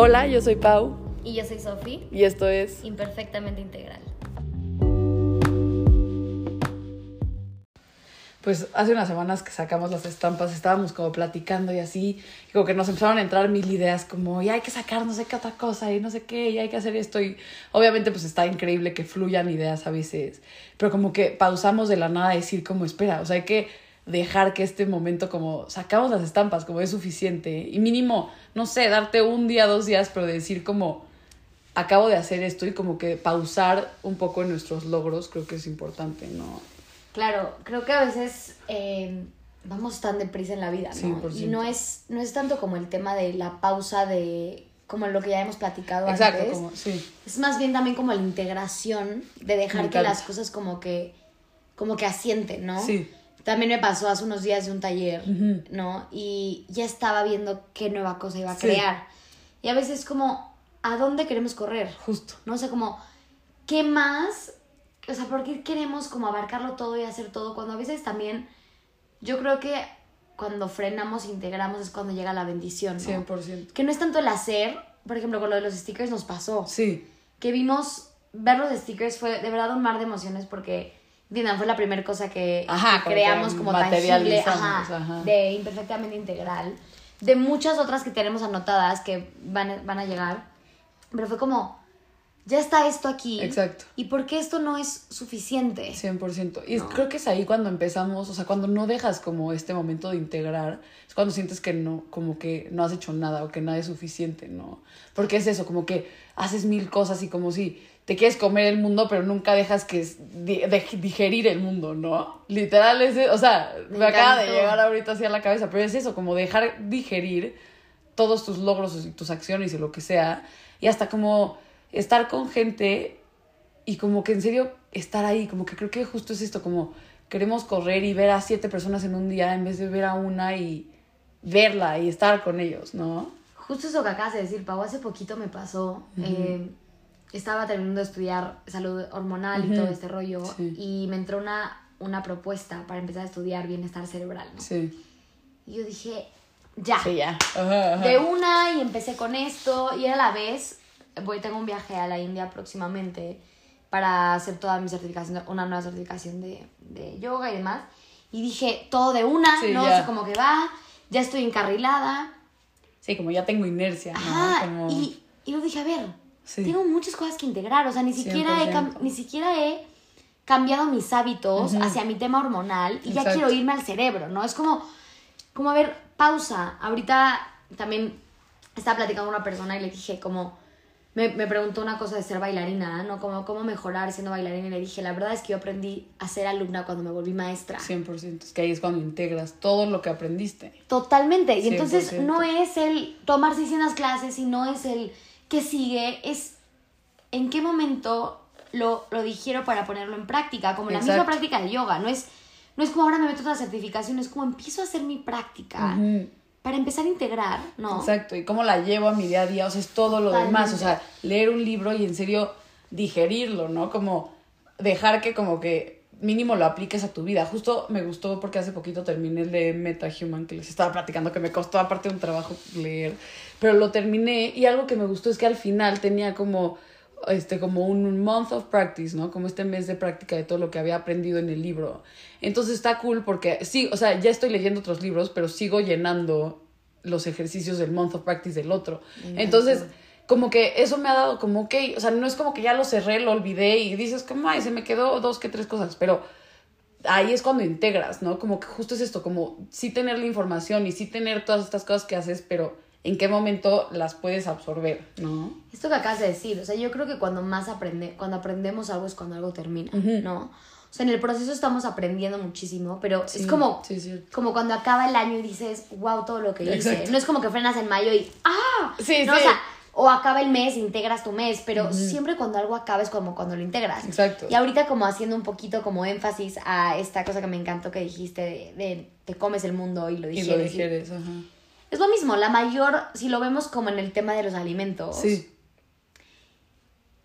Hola, yo soy Pau Y yo soy Sofi, y esto es imperfectamente integral. Pues hace unas semanas que sacamos las estampas, estábamos como platicando y así, y como que nos empezaron a entrar mil ideas como, y hay que sacar no sé qué otra cosa, y no sé qué, y hay que hacer esto, y obviamente pues está increíble que fluyan ideas a veces, pero como que pausamos de la nada a decir como, espera, o sea, hay que dejar que este momento como, sacamos las estampas, como es suficiente, y mínimo, no sé, darte un día, dos días, pero decir como, acabo de hacer esto, y como que pausar un poco en nuestros logros, creo que es importante, ¿no? Claro, creo que a veces eh, vamos tan deprisa en la vida, ¿no? 100%. Y no es, no es tanto como el tema de la pausa de, como lo que ya hemos platicado Exacto, antes. como, sí. Es más bien también como la integración de dejar que las cosas como que, como que asienten, ¿no? Sí. También me pasó hace unos días de un taller. ¿no? Y ya estaba viendo qué nueva cosa iba a Sí. crear. Y a veces como, ¿a dónde queremos correr? Justo. ¿no? O sea, como, ¿qué más? O sea, ¿por qué queremos como abarcarlo todo y hacer todo? Cuando a veces también, yo creo que cuando frenamos, integramos, es cuando llega la bendición, ¿no? 100%. Que no es tanto el hacer, por ejemplo, con lo de los stickers nos pasó. Sí, Que vimos, ver los stickers fue de verdad un mar de emociones porque, entiendan, fue la primera cosa que, Ajá, que creamos como tangible, ajá, ajá. de imperfectamente integral. De muchas otras que tenemos anotadas que van, a- van a llegar. Pero fue como, ya está esto aquí. Exacto. ¿Y por qué esto no es suficiente? 100%. Y es- creo que es ahí cuando empezamos, o sea, cuando no dejas como este momento de integrar, es cuando sientes que no, como que no has hecho nada o que nada es suficiente, ¿no? Porque es eso, como que haces mil cosas y como si te quieres comer el mundo, pero nunca dejas que es- di- de- digerir el mundo, ¿no? Literal es, o sea, me, Me acaba de llegar ahorita así a la cabeza, pero es eso, como dejar digerir todos tus logros y tus acciones y lo que sea, y hasta como estar con gente y como que en serio estar ahí, como que creo que justo es esto, como queremos correr y ver a siete personas en un día en vez de ver a una y verla y estar con ellos, ¿no? Justo eso que acabas de decir, Pau, hace poquito me pasó. eh, estaba terminando de estudiar salud hormonal y Ujú. todo este rollo. Sí. Y me entró una, una propuesta para empezar a estudiar bienestar cerebral, ¿no? Sí. Y yo dije, ya. Sí, ya. Ajá, ajá. De una y empecé con esto y era la vez, voy, tengo un viaje a la India próximamente para hacer toda mi certificación, una nueva certificación de, de yoga y demás. Y dije, todo de una, Sí, ¿no? ya. O sea, como que va, ya estoy encarrilada. Sí, como ya tengo inercia, ¿no? Ajá, Como- y, y lo dije, a ver, Sí. tengo muchas cosas que integrar, o sea, ni siquiera, he, cam- 100%. ni siquiera he cambiado mis hábitos hacia mi tema hormonal y ya quiero irme al cerebro, ¿no? Es como, como, a ver, pausa. Ahorita también estaba platicando con una persona y le dije como, me, me preguntó una cosa de ser bailarina, ¿no? Como cómo mejorar siendo bailarina y le dije, la verdad es que yo aprendí a ser alumna cuando me volví maestra. 100%. Es que ahí es cuando integras todo lo que aprendiste. Totalmente. Y entonces 100%. no es el tomar 600 clases y no es el que sigue, es en qué momento lo, lo digiero para ponerlo en práctica, como la misma práctica del yoga. No es, no es como ahora me meto a otra certificación, es como empiezo a hacer mi práctica para empezar a integrar, ¿no? Exacto, y cómo la llevo a mi día a día, o sea, es todo lo Totalmente. demás, o sea, leer un libro y en serio digerirlo, ¿no? Como dejar que como que mínimo lo apliques a tu vida. Justo me gustó porque hace poquito terminé el de MetaHuman, que les estaba platicando, que me costó aparte un trabajo leer, pero lo terminé y algo que me gustó es que al final tenía como este como un month of practice, ¿no? Como este mes de práctica de todo lo que había aprendido en el libro. Entonces está cool porque sí, o sea, ya estoy leyendo otros libros, pero sigo llenando los ejercicios del month of practice del otro. Entonces, como que eso me ha dado como, ok, o sea, no es como que ya lo cerré, lo olvidé y dices como, ay, se me quedó dos que tres cosas, pero ahí es cuando integras, ¿no? Como que justo es esto, como sí tener la información y sí tener todas estas cosas que haces, pero en qué momento las puedes absorber, ¿no? Esto que acabas de decir, o sea, yo creo que cuando más aprende, cuando aprendemos algo es cuando algo termina, ¿no? O sea, en el proceso estamos aprendiendo muchísimo, pero Sí, es como, sí. como cuando acaba el año y dices, wow, todo lo que hice. Exacto. No es como que frenas en mayo y, ¡ah! Sí, ¿No? sí. O sea, o acaba el mes, integras tu mes, pero siempre cuando algo acaba es como cuando lo integras. Exacto. Y ahorita como haciendo un poquito como énfasis a esta cosa que me encantó que dijiste de, de te comes el mundo y lo Y digieres. lo y- digieres, ajá. Es lo mismo, la mayor, si lo vemos como en el tema de los alimentos, Sí,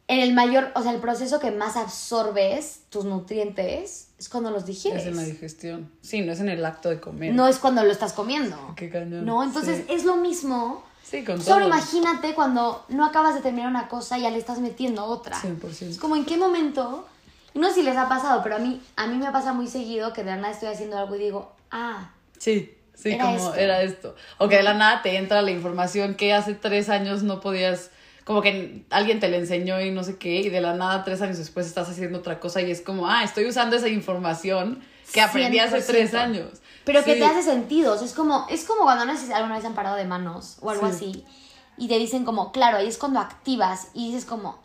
en el mayor, o sea, el proceso que más absorbes tus nutrientes es cuando los digieres. es en la digestión. Sí, no es en el acto de comer. No es cuando lo estás comiendo. Qué cañón. No, entonces Sí. es lo mismo Sí, con Solo todo. imagínate cuando no acabas de terminar una cosa y ya le estás metiendo otra. 100%. Es como en qué momento, no sé si les ha pasado, pero a mí, a mí me pasa muy seguido que de la nada estoy haciendo algo y digo, ah, Sí, sí, Era como esto. era esto. O que de la nada te entra la información que hace tres años no podías, como que alguien te la enseñó y no sé qué, y de la nada tres años después estás haciendo otra cosa y es como, ah, estoy usando esa información que aprendí hace 100%. tres años. Pero que te hace sentido. o sea, es como, es como cuando no sé si alguna vez han parado de manos o algo Sí. así. Y te dicen como, claro, ahí es cuando activas y dices como,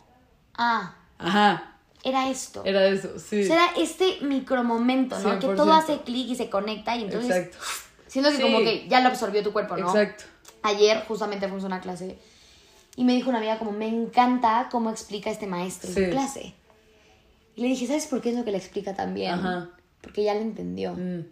ah, Ajá, era esto. era eso, sí. O sea, era este micromomento, ¿no? Que 100%. todo hace clic y se conecta y entonces Exacto. siento que Sí. como que ya lo absorbió tu cuerpo, ¿no? Exacto. Ayer justamente fuimos a una clase y me dijo una amiga como, me encanta cómo explica este maestro en clase. Y le dije, ¿sabes por qué es lo que le explica también? Ajá. Porque ya lo entendió. Mm,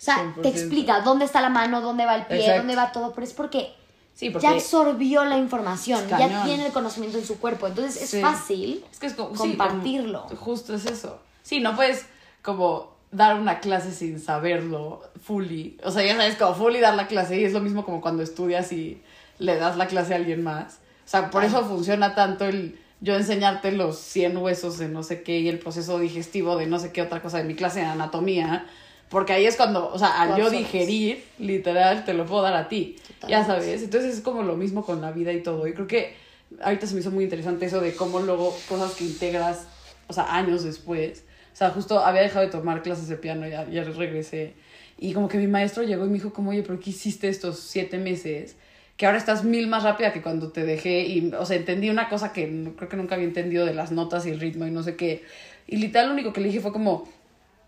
O sea, 100%. te explica dónde está la mano, dónde va el pie, Exacto. dónde va todo, pero es porque, Sí, porque ya absorbió la información, ya tiene el conocimiento en su cuerpo. Entonces es Sí. fácil Es que es como, compartirlo. como- justo es eso. Sí, no puedes como dar una clase sin saberlo fully. O sea, ya sabes, como fully dar la clase y es lo mismo como cuando estudias y le das la clase a alguien más. O sea, por eso funciona tanto el yo enseñarte los 100 huesos de no sé qué y el proceso digestivo de no sé qué otra cosa de mi clase de anatomía. Porque ahí es cuando, o sea, al yo digerir, literal, te lo puedo dar a ti. Ya Totalmente. sabes. Entonces es como lo mismo con la vida y todo. Y creo que ahorita se me hizo muy interesante eso de cómo luego cosas que integras, o sea, años después. O sea, justo había dejado de tomar clases de piano y ya, ya regresé. Y como que mi maestro llegó y me dijo como, oye, ¿pero qué hiciste estos siete meses? Que ahora estás mil más rápida que cuando te dejé. Y, o sea, entendí una cosa que no- creo que nunca había entendido de las notas y el ritmo y no sé qué. Y literal lo único que le dije fue como,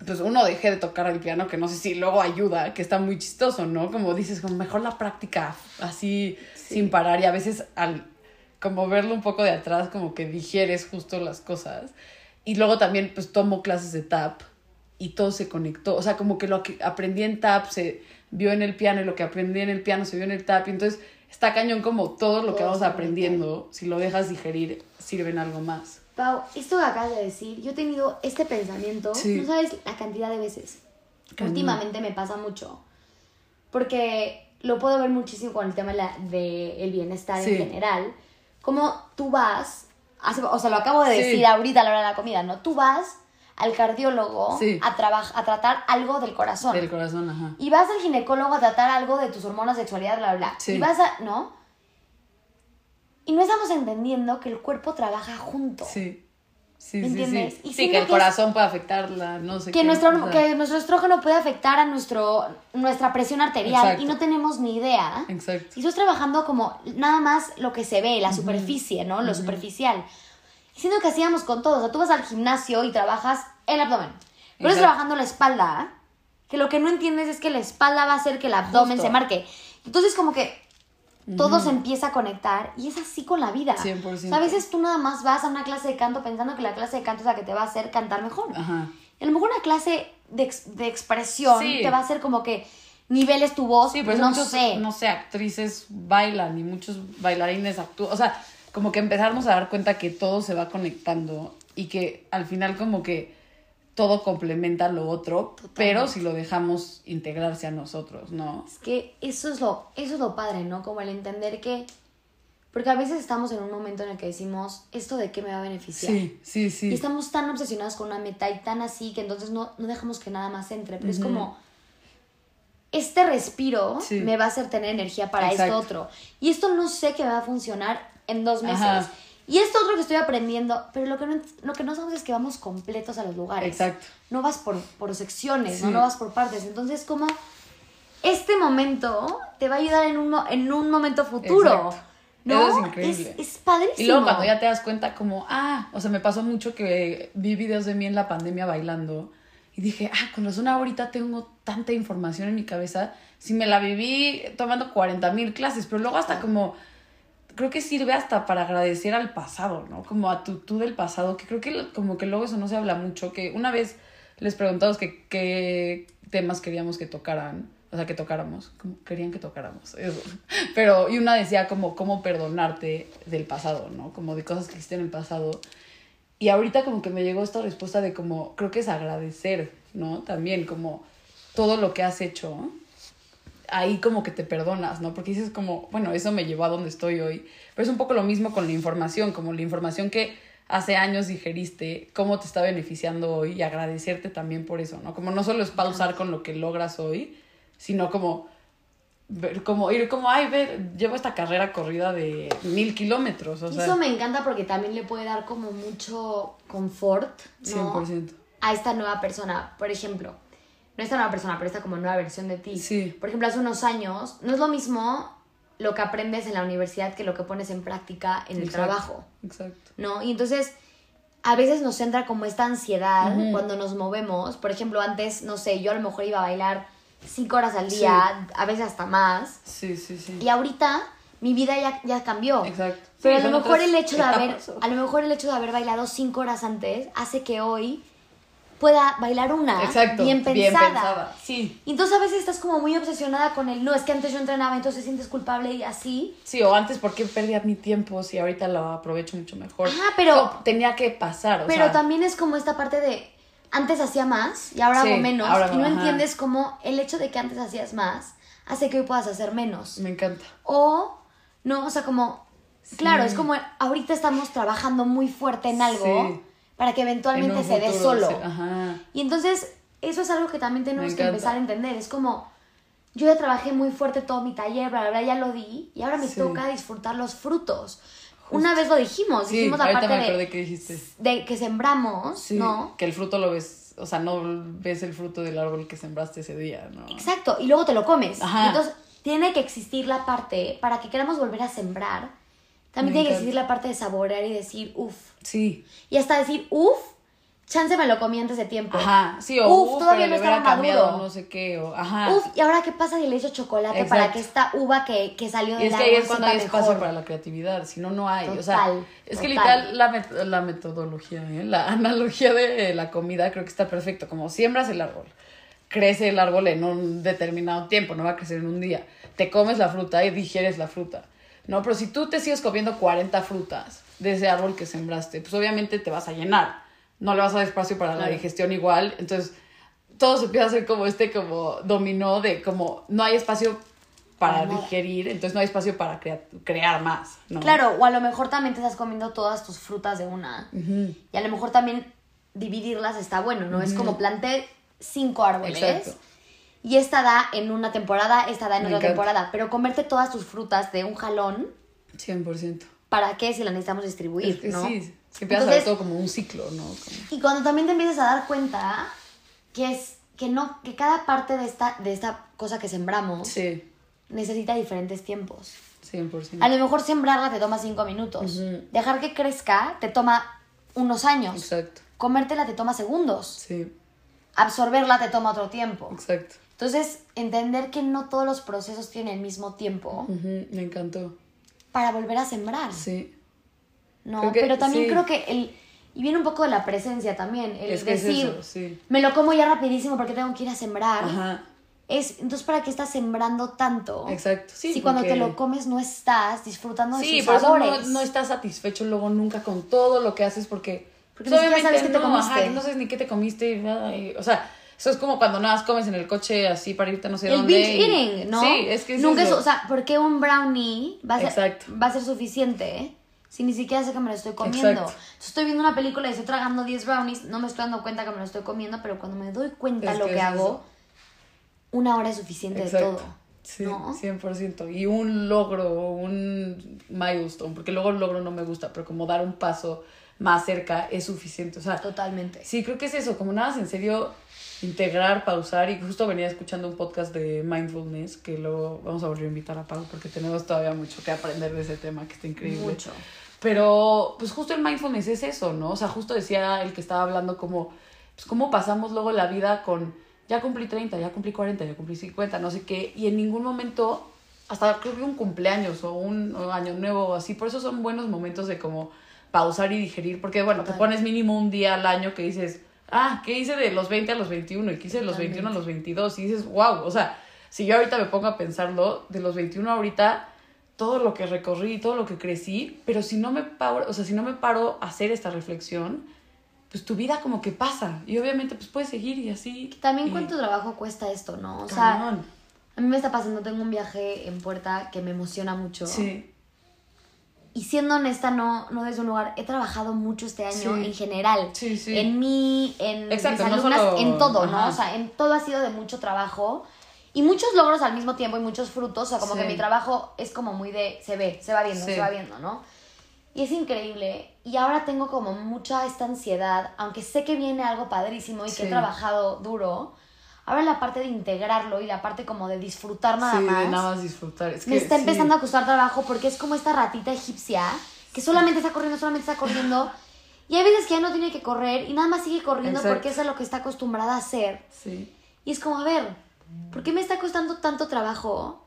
pues uno dejé de tocar el piano, que no sé si luego ayuda, que está muy chistoso, ¿no? Como dices, como mejor la práctica así sin parar y a veces al como verlo un poco de atrás, como que digieres justo las cosas. Y luego también pues tomo clases de tap y todo se conectó, o sea, como que lo que aprendí en tap se vio en el piano y lo que aprendí en el piano se vio en el tap y entonces está cañón como todo lo que vamos aprendiendo, si lo dejas digerir, sirve en algo más. Pau, esto que acabas de decir, yo he tenido este pensamiento, Sí. no sabes la cantidad de veces. Últimamente me pasa mucho. Porque lo puedo ver muchísimo con el tema de, la- de el bienestar Sí. en general. Como tú vas, o sea, lo acabo de Sí. decir ahorita a la hora de la comida, ¿no? Tú vas al cardiólogo Sí. a, a tratar algo del corazón. Del corazón, ajá. Y vas al ginecólogo a tratar algo de tus hormonas, sexualidad, bla, bla. Y vas a, ¿no? Y no estamos entendiendo que el cuerpo trabaja junto. Sí. Sí, ¿Me sí, entiendes? sí. Y Sí, que el que es- corazón puede afectarla, no sé Que qué, nuestro, o sea, que nuestro estrógeno puede afectar a nuestro, nuestra presión arterial Exacto. y no tenemos ni idea. Exacto. Y estás trabajando como nada más lo que se ve, la superficie, ¿no? Lo superficial. Y siento que hacíamos con todo. O sea, tú vas al gimnasio y trabajas el abdomen. Pero estás trabajando la espalda, que lo que no entiendes es que la espalda va a hacer que el abdomen Justo. se marque. Entonces, como que todo se empieza a conectar y es así con la vida. 100%. O sea, a veces tú nada más vas a una clase de canto pensando que la clase de canto es la que te va a hacer cantar mejor. Ajá. A lo mejor una clase de, ex- de expresión Sí. te va a hacer como que niveles tu voz, Sí, pero no muchos, sé. no sé, actrices bailan y muchos bailarines actúan. O sea, como que empezarnos a dar cuenta que todo se va conectando y que al final como que todo complementa lo otro, pero si lo dejamos integrarse a nosotros, ¿no? Es que eso es lo, eso es lo padre, ¿no? Como el entender que. Porque a veces estamos en un momento en el que decimos, ¿esto de qué me va a beneficiar? Sí, sí, sí. Y estamos tan obsesionados con una meta y tan así que entonces no, no dejamos que nada más entre. Pero es como, este respiro Sí. me va a hacer tener energía para Exacto. esto otro. Y esto no sé que me va a funcionar en dos meses. Ajá. Y esto otro que estoy aprendiendo, pero lo que no, lo que no sabemos es que vamos completos a los lugares. Exacto. No vas por, por secciones, ¿no? Sí. no vas por partes. Entonces, como este momento te va a ayudar en un, en un momento futuro. Exacto. ¿no? Eso es increíble. Es, es padrísimo. Y luego cuando ya te das cuenta como, ah, o sea, me pasó mucho que vi videos de mí en la pandemia bailando y dije, ah, con razón ahorita tengo tanta información en mi cabeza. Si me la viví tomando 40 mil clases, pero luego hasta como, creo que sirve hasta para agradecer al pasado, ¿no? Como a tu tú del pasado, que creo que como que luego eso no se habla mucho, que una vez les preguntamos que qué temas queríamos que tocaran, o sea, que tocáramos, como querían que tocáramos, eso. Pero, y una decía como cómo perdonarte del pasado, ¿no? Como de cosas que hiciste en el pasado. Y ahorita como que me llegó esta respuesta de como, creo que es agradecer, ¿no? También como todo lo que has hecho ahí como que te perdonas, ¿no? Porque dices como, bueno, eso me llevó a donde estoy hoy. Pero es un poco lo mismo con la información, como la información que hace años digeriste, cómo te está beneficiando hoy y agradecerte también por eso, ¿no? Como no solo es pausar con lo que logras hoy, sino como ver, como ir como, ay, ver, llevo esta carrera corrida de mil kilómetros, o sea, Eso me encanta porque también le puede dar como mucho confort, ¿no? 100%. A esta nueva persona. Por ejemplo, no esta nueva persona, pero esta como nueva versión de ti. Sí. Por ejemplo, hace unos años, no es lo mismo lo que aprendes en la universidad que lo que pones en práctica en el Exacto, trabajo, Exacto. ¿no? Y entonces, a veces nos entra como esta ansiedad cuando nos movemos. Por ejemplo, antes, no sé, yo a lo mejor iba a bailar cinco horas al día, a veces hasta más. Sí, sí, sí. Y ahorita mi vida ya, ya cambió. Exacto. Pero Sí, a lo mejor el hecho de haber, a lo mejor el hecho de haber bailado cinco horas antes hace que hoy pueda bailar una Exacto. bien pensada. Sí. Y entonces a veces estás como muy obsesionada con el no, es que antes yo entrenaba, entonces te sientes culpable y así. Sí, o antes, ¿por qué perdía mi tiempo si ahorita lo aprovecho mucho mejor? Ajá, pero- No, tenía que pasar, o Pero sea, también es como esta parte de antes hacía más y ahora Sí, hago menos. ahora y no ajá. entiendes cómo el hecho de que antes hacías más hace que hoy puedas hacer menos. me encanta. O, no, o sea, como, claro, es como ahorita estamos trabajando muy fuerte en algo Sí. Para que eventualmente En se dé solo. Ajá. Y entonces, eso es algo que también tenemos que empezar a entender. Es como, yo ya trabajé muy fuerte todo mi taller, bla, bla, bla, ya lo di, y ahora me Sí. toca disfrutar los frutos. Una vez lo dijimos, Sí, dijimos la parte me de, que dijiste. de que sembramos, Sí, ¿no? que el fruto lo ves, o sea, no ves el fruto del árbol que sembraste ese día, ¿no? Exacto, y luego te lo comes. Ajá. Entonces, tiene que existir la parte, para que queramos volver a sembrar, también tiene que existir la parte de saborear y decir, uff. Sí. Y hasta decir, uff, chance me lo comí antes de tiempo. Ajá, sí, o Uf, uf, todavía no estaba maduro. no sé qué, o ajá. Uf, y ahora qué pasa si le echo chocolate para que esta uva que, que salió y del es que ahí es cuando hay espacio para la creatividad, si no, no hay. o sea, Total, es que total. literal la, met- la metodología, ¿eh? la analogía de la comida creo que está perfecto. Como siembras el árbol, crece el árbol en un determinado tiempo, no va a crecer en un día. Te comes la fruta y digieres la fruta. No, pero si tú te sigues comiendo 40 frutas de ese árbol que sembraste, pues obviamente te vas a llenar. No le vas a dar espacio para la digestión igual. Entonces, todo se empieza a hacer como este como dominó de como no hay espacio para digerir, entonces no hay espacio para crea- crear más, ¿no? Claro, o a lo mejor también te estás comiendo todas tus frutas de una. Y a lo mejor también dividirlas está bueno, ¿no? Es como planté cinco árboles. Exacto. Y esta da en una temporada, esta da en Me otra encanta. temporada. Pero comerte todas tus frutas de un jalón, 100%. ¿para qué si las necesitamos distribuir, Es que no? sí, que empiezas a ver Entonces- todo como un ciclo, ¿no? Como- Y cuando también te empiezas a dar cuenta que es que no, que cada parte de esta, de esta cosa que sembramos Sí, necesita diferentes tiempos. 100%. A lo mejor sembrarla te toma cinco minutos. Dejar que crezca te toma unos años. Exacto. Comértela te toma segundos. Sí, Absorberla te toma otro tiempo. exacto. Entonces, entender que no todos los procesos tienen el mismo tiempo Ujú, Me encantó. para volver a sembrar. Sí. ¿no? Que- Pero también sí. creo que el... Y viene un poco de la presencia también. El Es decir, eso, sí. me lo como ya rapidísimo porque tengo que ir a sembrar. Ajá. Es, entonces, ¿para qué estás sembrando tanto? Exacto, sí, Si cuando te lo comes no estás disfrutando de Sí, sus por eso no, sabores. no estás satisfecho luego nunca con todo lo que haces porque... Porque siquiera sabes qué te no, comiste. ajá, no sabes ni qué te comiste. y nada, y- o sea, eso es como cuando nada más comes en el coche así para irte no sé el dónde. binge y- eating, ¿no? Sí, es que es Nunca es, o sea, ¿por qué un brownie va a ser, Exacto. va a ser suficiente si ni siquiera sé que me lo estoy comiendo? Exacto. Entonces, estoy viendo una película y estoy tragando 10 brownies, no me estoy dando cuenta que me lo estoy comiendo, pero cuando me doy cuenta Es lo que hago, eso. una hora es suficiente Exacto. de todo. Sí, ¿no? 100%. Y un logro, un milestone, porque luego el logro no me gusta, pero como dar un paso más cerca es suficiente. O sea, Totalmente. sí, creo que es eso, como nada más en serio, integrar, pausar. Y justo venía escuchando un podcast de mindfulness, que luego vamos a volver a invitar a Pau, porque tenemos todavía mucho que aprender de ese tema, que está increíble. Mucho. Pero, pues justo el mindfulness es eso, ¿no? O sea, justo decía el que estaba hablando como, pues cómo pasamos luego la vida con, ya cumplí 30, ya cumplí 40, ya cumplí 50, no sé qué, y en ningún momento, hasta creo que un cumpleaños o un año nuevo o así, por eso son buenos momentos de como pausar y digerir, porque bueno, te pones mínimo un día al año que dices, ah, ¿qué hice de los 20 a los 21? Y ¿qué hice de los Totalmente. 21 a los 22? Y dices, wow, o sea, si yo ahorita me pongo a pensarlo, de los 21 a ahorita, todo lo que recorrí, todo lo que crecí, pero si no me paro, o sea, si no me paro a hacer esta reflexión, pues tu vida como que pasa y obviamente pues puedes seguir y así. También cuánto trabajo cuesta esto, ¿no? O sea. A mí me está pasando, tengo un viaje en puerta que me emociona mucho. Sí. Y siendo honesta, no, no desde un lugar. He trabajado mucho este año Sí. en general. Sí, sí. En mí, en Exacto, mis no alumnas, solo- en todo, ¿no? ajá. O sea, en todo ha sido de mucho trabajo. Y muchos logros al mismo tiempo y muchos frutos. O sea, como que mi trabajo es como muy de. Se ve, se va viendo, se va viendo, ¿no? Y es increíble. Y ahora tengo como mucha esta ansiedad, aunque sé que viene algo padrísimo y que he trabajado duro. Ahora la parte de integrarlo y la parte como de disfrutar nada sí, más de nada más disfrutar. Es me que está sí. empezando a costar trabajo porque es como esta ratita egipcia que solamente está corriendo, solamente está corriendo. Y hay veces que ya no tiene que correr y nada más sigue corriendo Exacto. porque eso es lo que está acostumbrada a hacer. Sí. Y es como, a ver, ¿por qué me está costando tanto trabajo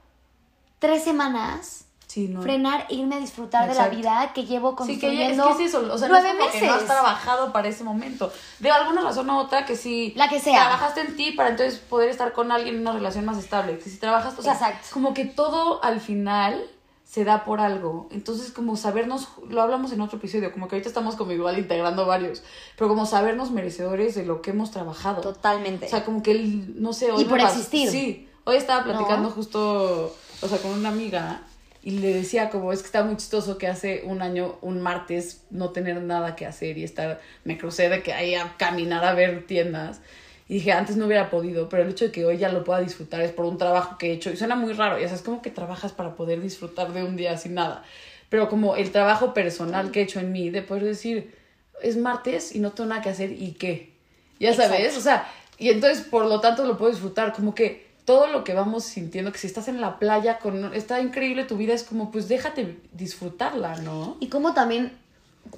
tres semanas Sí, no. frenar e irme a disfrutar de Exacto. la vida que llevo Sí, que es construyendo que es eso, o sea, nueve no es como meses? que no has trabajado para ese momento. De alguna razón u otra que si La que sea. trabajaste en ti para entonces poder estar con alguien en una relación más estable. Que si trabajas, o sea, Exacto. como que todo al final se da por algo. Entonces, como sabernos, lo hablamos en otro episodio, como que ahorita estamos como igual integrando varios, pero como sabernos merecedores de lo que hemos trabajado. Totalmente. O sea, como que el, no sé, hoy Y por existir. Sí, hoy estaba platicando ¿No? justo, o sea, con una amiga y le decía como, es que está muy chistoso que hace un año, un martes, no tener nada que hacer y estar, me crucé de que ahí a caminar a ver tiendas. Y dije, antes no hubiera podido, pero el hecho de que hoy ya lo pueda disfrutar es por un trabajo que he hecho. Y suena muy raro, ya sabes, como que trabajas para poder disfrutar de un día sin nada. Pero como el trabajo personal que he hecho en mí, de poder decir, es martes y no tengo nada que hacer, ¿y qué? Ya sabes, Exacto. o sea, y entonces por lo tanto lo puedo disfrutar, como que todo lo que vamos sintiendo, que si estás en la playa, con está increíble tu vida, es como, pues déjate disfrutarla, ¿no? Y como también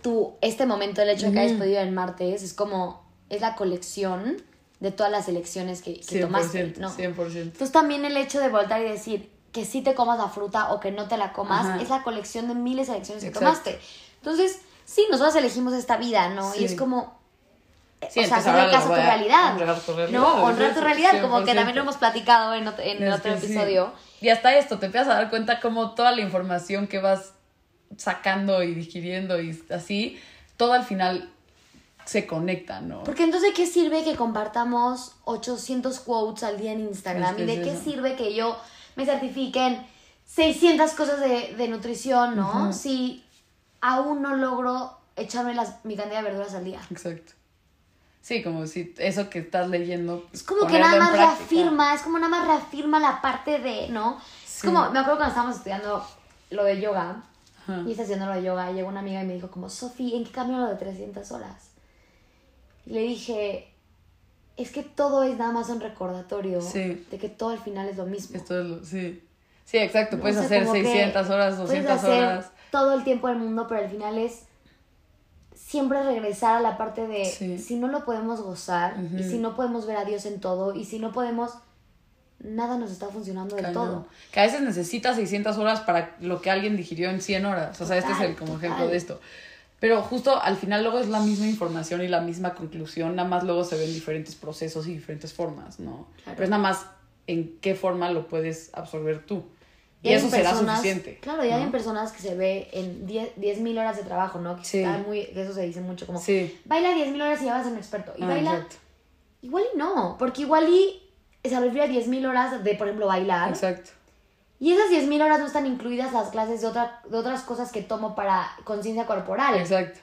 tú, este momento, el hecho de que hayas podido ir el martes, es como, es la colección de todas las elecciones que, que 100%, tomaste, ¿no? 100%. Entonces también el hecho de voltar y decir que sí te comas la fruta o que no te la comas, Ajá. es la colección de miles de elecciones que Exacto. tomaste. Entonces, sí, nosotros elegimos esta vida, ¿no? Sí. Y es como... Sí, o sea, hacerle a- caso a tu realidad. honrar tu realidad, No, honrar tu realidad, como que 100%. también lo hemos platicado en otro, en otro que sí. episodio. Y hasta esto, te empiezas a dar cuenta como toda la información que vas sacando y digiriendo y así, todo al final se conecta, ¿no? Porque entonces, ¿qué sirve que compartamos 800 quotes al día en Instagram? Es que ¿Y de qué eso. sirve que yo me certifique en 600 cosas de, de nutrición, ¿no? Si aún no logro echarme las, mi cantidad de verduras al día. Exacto. Sí, como si eso que estás leyendo. Es como que nada más reafirma, es como nada más reafirma la parte de, ¿no? Es como, me acuerdo cuando estábamos estudiando lo de yoga, Ajá. y está haciendo lo de yoga, y llegó una amiga y me dijo como, Sofi, ¿en qué cambio lo de 300 horas? Y le dije, es que todo es nada más un recordatorio Sí. de que todo al final es lo mismo. Esto es lo, sí. Sí, exacto. Puedes O sea, hacer como que 600 horas, 200 puedes hacer horas. todo el tiempo del mundo, pero al final es siempre regresar a la parte de Sí. si no lo podemos gozar y si no podemos ver a Dios en todo y si no podemos nada nos está funcionando del todo. Que a veces necesitas 600 horas para lo que alguien digirió en 100 horas. O sea, este es el como total. ejemplo de esto. Pero justo al final luego es la misma información y la misma conclusión, nada más luego se ven diferentes procesos y diferentes formas, ¿no? Claro. Pero es nada más en qué forma lo puedes absorber tú. Y, hay eso será personas- suficiente. Claro, y hay ¿no? personas que se ve en 10 mil horas de trabajo, ¿no? Que Sí. está muy, eso se dice mucho, como Sí. baila 10 mil horas y ya vas a ser un experto. Y Ah, baila, exacto. igual y no, porque igual y se refiere a 10 mil horas de, por ejemplo, bailar. Exacto. Y esas 10 mil horas no están incluidas las clases de, otra, de otras cosas que tomo para conciencia corporal. Exacto.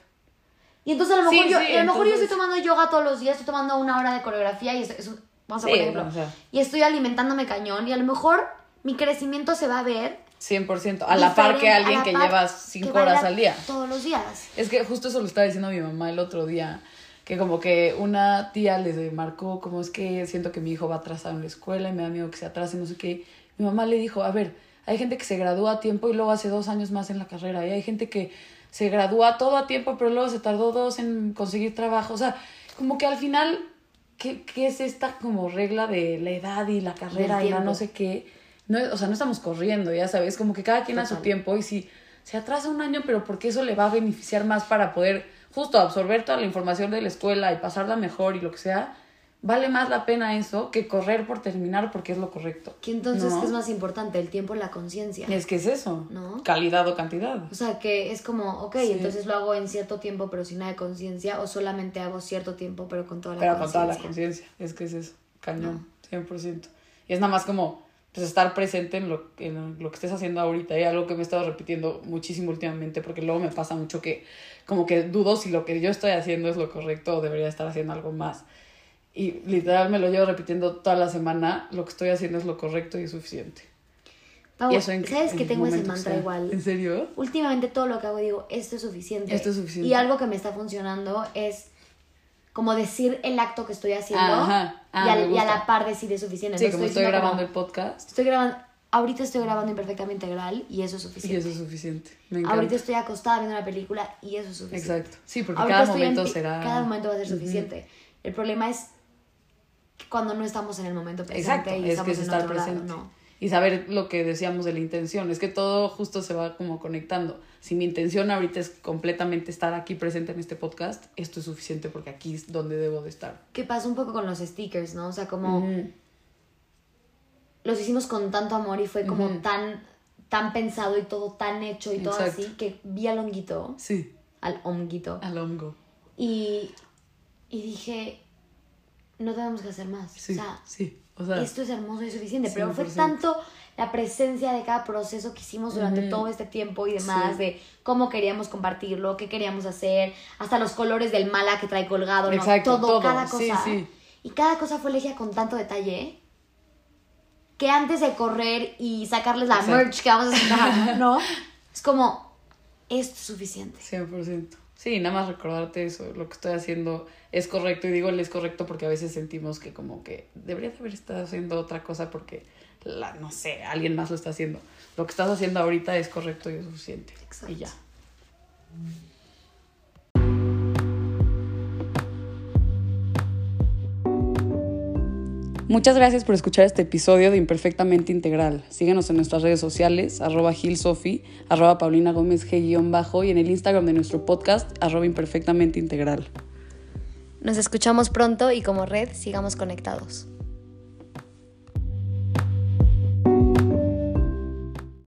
Y entonces a lo Sí, mejor, yo, sí, y a lo mejor yo entonces- estoy tomando yoga todos los días, estoy tomando una hora de coreografía y estoy- es un- vamos a Sí, por ejemplo, o sea. y estoy alimentándome cañón y a lo mejor mi crecimiento se va a ver 100%. A la par que alguien que par llevas que 5 baila horas al día. Todos los días. Es que justo eso lo estaba diciendo mi mamá el otro día, que como que una tía les marcó, como es que siento que mi hijo va atrasado en la escuela y me da miedo que se atrase, no sé qué. Mi mamá le dijo, a ver, hay gente que se gradúa a tiempo y luego hace dos años más en la carrera, y hay gente que se gradúa todo a tiempo, pero luego se tardó dos en conseguir trabajo. O sea, como que al final, ¿qué, qué es esta como regla de la edad y la carrera y la no sé qué? No, o sea, no estamos corriendo, ya sabes, como que cada quien a su tiempo y si se atrasa un año, pero porque eso le va a beneficiar más para poder justo absorber toda la información de la escuela y pasarla mejor y lo que sea, vale más la pena eso que correr por terminar porque es lo correcto. Que entonces, ¿No? ¿qué es más importante? El tiempo o la conciencia. Es que es eso, ¿No? calidad o cantidad. O sea, que es como, ok, Sí. entonces lo hago en cierto tiempo pero sin nada de conciencia o solamente hago cierto tiempo pero con toda la Pero con toda la conciencia. conciencia, es que es eso, cañón, 100%. Y es nada más como pues estar presente en lo, en lo que estés haciendo ahorita. Y algo que me he estado repitiendo muchísimo últimamente, porque luego me pasa mucho que como que dudo si lo que yo estoy haciendo es lo correcto o debería estar haciendo algo más. Y literal me lo llevo repitiendo toda la semana, lo que estoy haciendo es lo correcto y suficiente. Pau, Y eso en- ¿sabes en que tengo ese mantra sea. igual? ¿En serio? Últimamente todo lo que hago digo, esto es suficiente. Esto es suficiente. Y algo que me está funcionando es como decir el acto que estoy haciendo Ajá. Ah, y, al- y a la par decir es suficiente. Sí, No como estoy grabando como, el podcast Estoy grabando, ahorita estoy grabando imperfectamente integral y eso es y suficiente. eso es suficiente. Me encanta. Ahorita estoy acostada viendo una película y eso es suficiente. Exacto. Sí, porque Ahorita cada en momento será... Cada momento va a ser suficiente. El problema es cuando no estamos en el momento presente Exacto, y es estamos que es en estar otro lado, presente. no. Y saber lo que decíamos de la intención. Es que todo justo se va como conectando. Si mi intención ahorita es completamente estar aquí presente en este podcast, esto es suficiente porque aquí es donde debo de estar. ¿Qué pasa un poco con los stickers, no? O sea, como los hicimos con tanto amor y fue como tan tan pensado y todo tan hecho y todo así que vi al honguito, Sí, al honguito al hongo. y, y dije, no tenemos que hacer más. Sí, o sea, sí. O sea, esto es hermoso y suficiente, pero fue 100%. tanto la presencia de cada proceso que hicimos durante todo este tiempo y demás, Sí. de cómo queríamos compartirlo, qué queríamos hacer, hasta los colores del mala que trae colgado, todo, todo, cada cosa. sí. Y cada cosa fue elegida con tanto detalle que antes de correr y sacarles la Exacto. merch que vamos a sacar, ¿no? Es como, esto es suficiente. 100%. Sí, nada más recordarte eso, lo que estoy haciendo es correcto y digo el es correcto porque a veces sentimos que como que debería de haber estado haciendo otra cosa porque, la, no sé, alguien más lo está haciendo. Lo que estás haciendo ahorita es correcto y es suficiente. Exacto. Y ya. Muchas gracias por escuchar este episodio de Imperfectamente Integral. Síguenos en nuestras redes sociales, arroba gilsofi, arroba paulina gómez g-bajo y en el Instagram de nuestro podcast, arroba imperfectamente integral. Nos escuchamos pronto y como red sigamos conectados.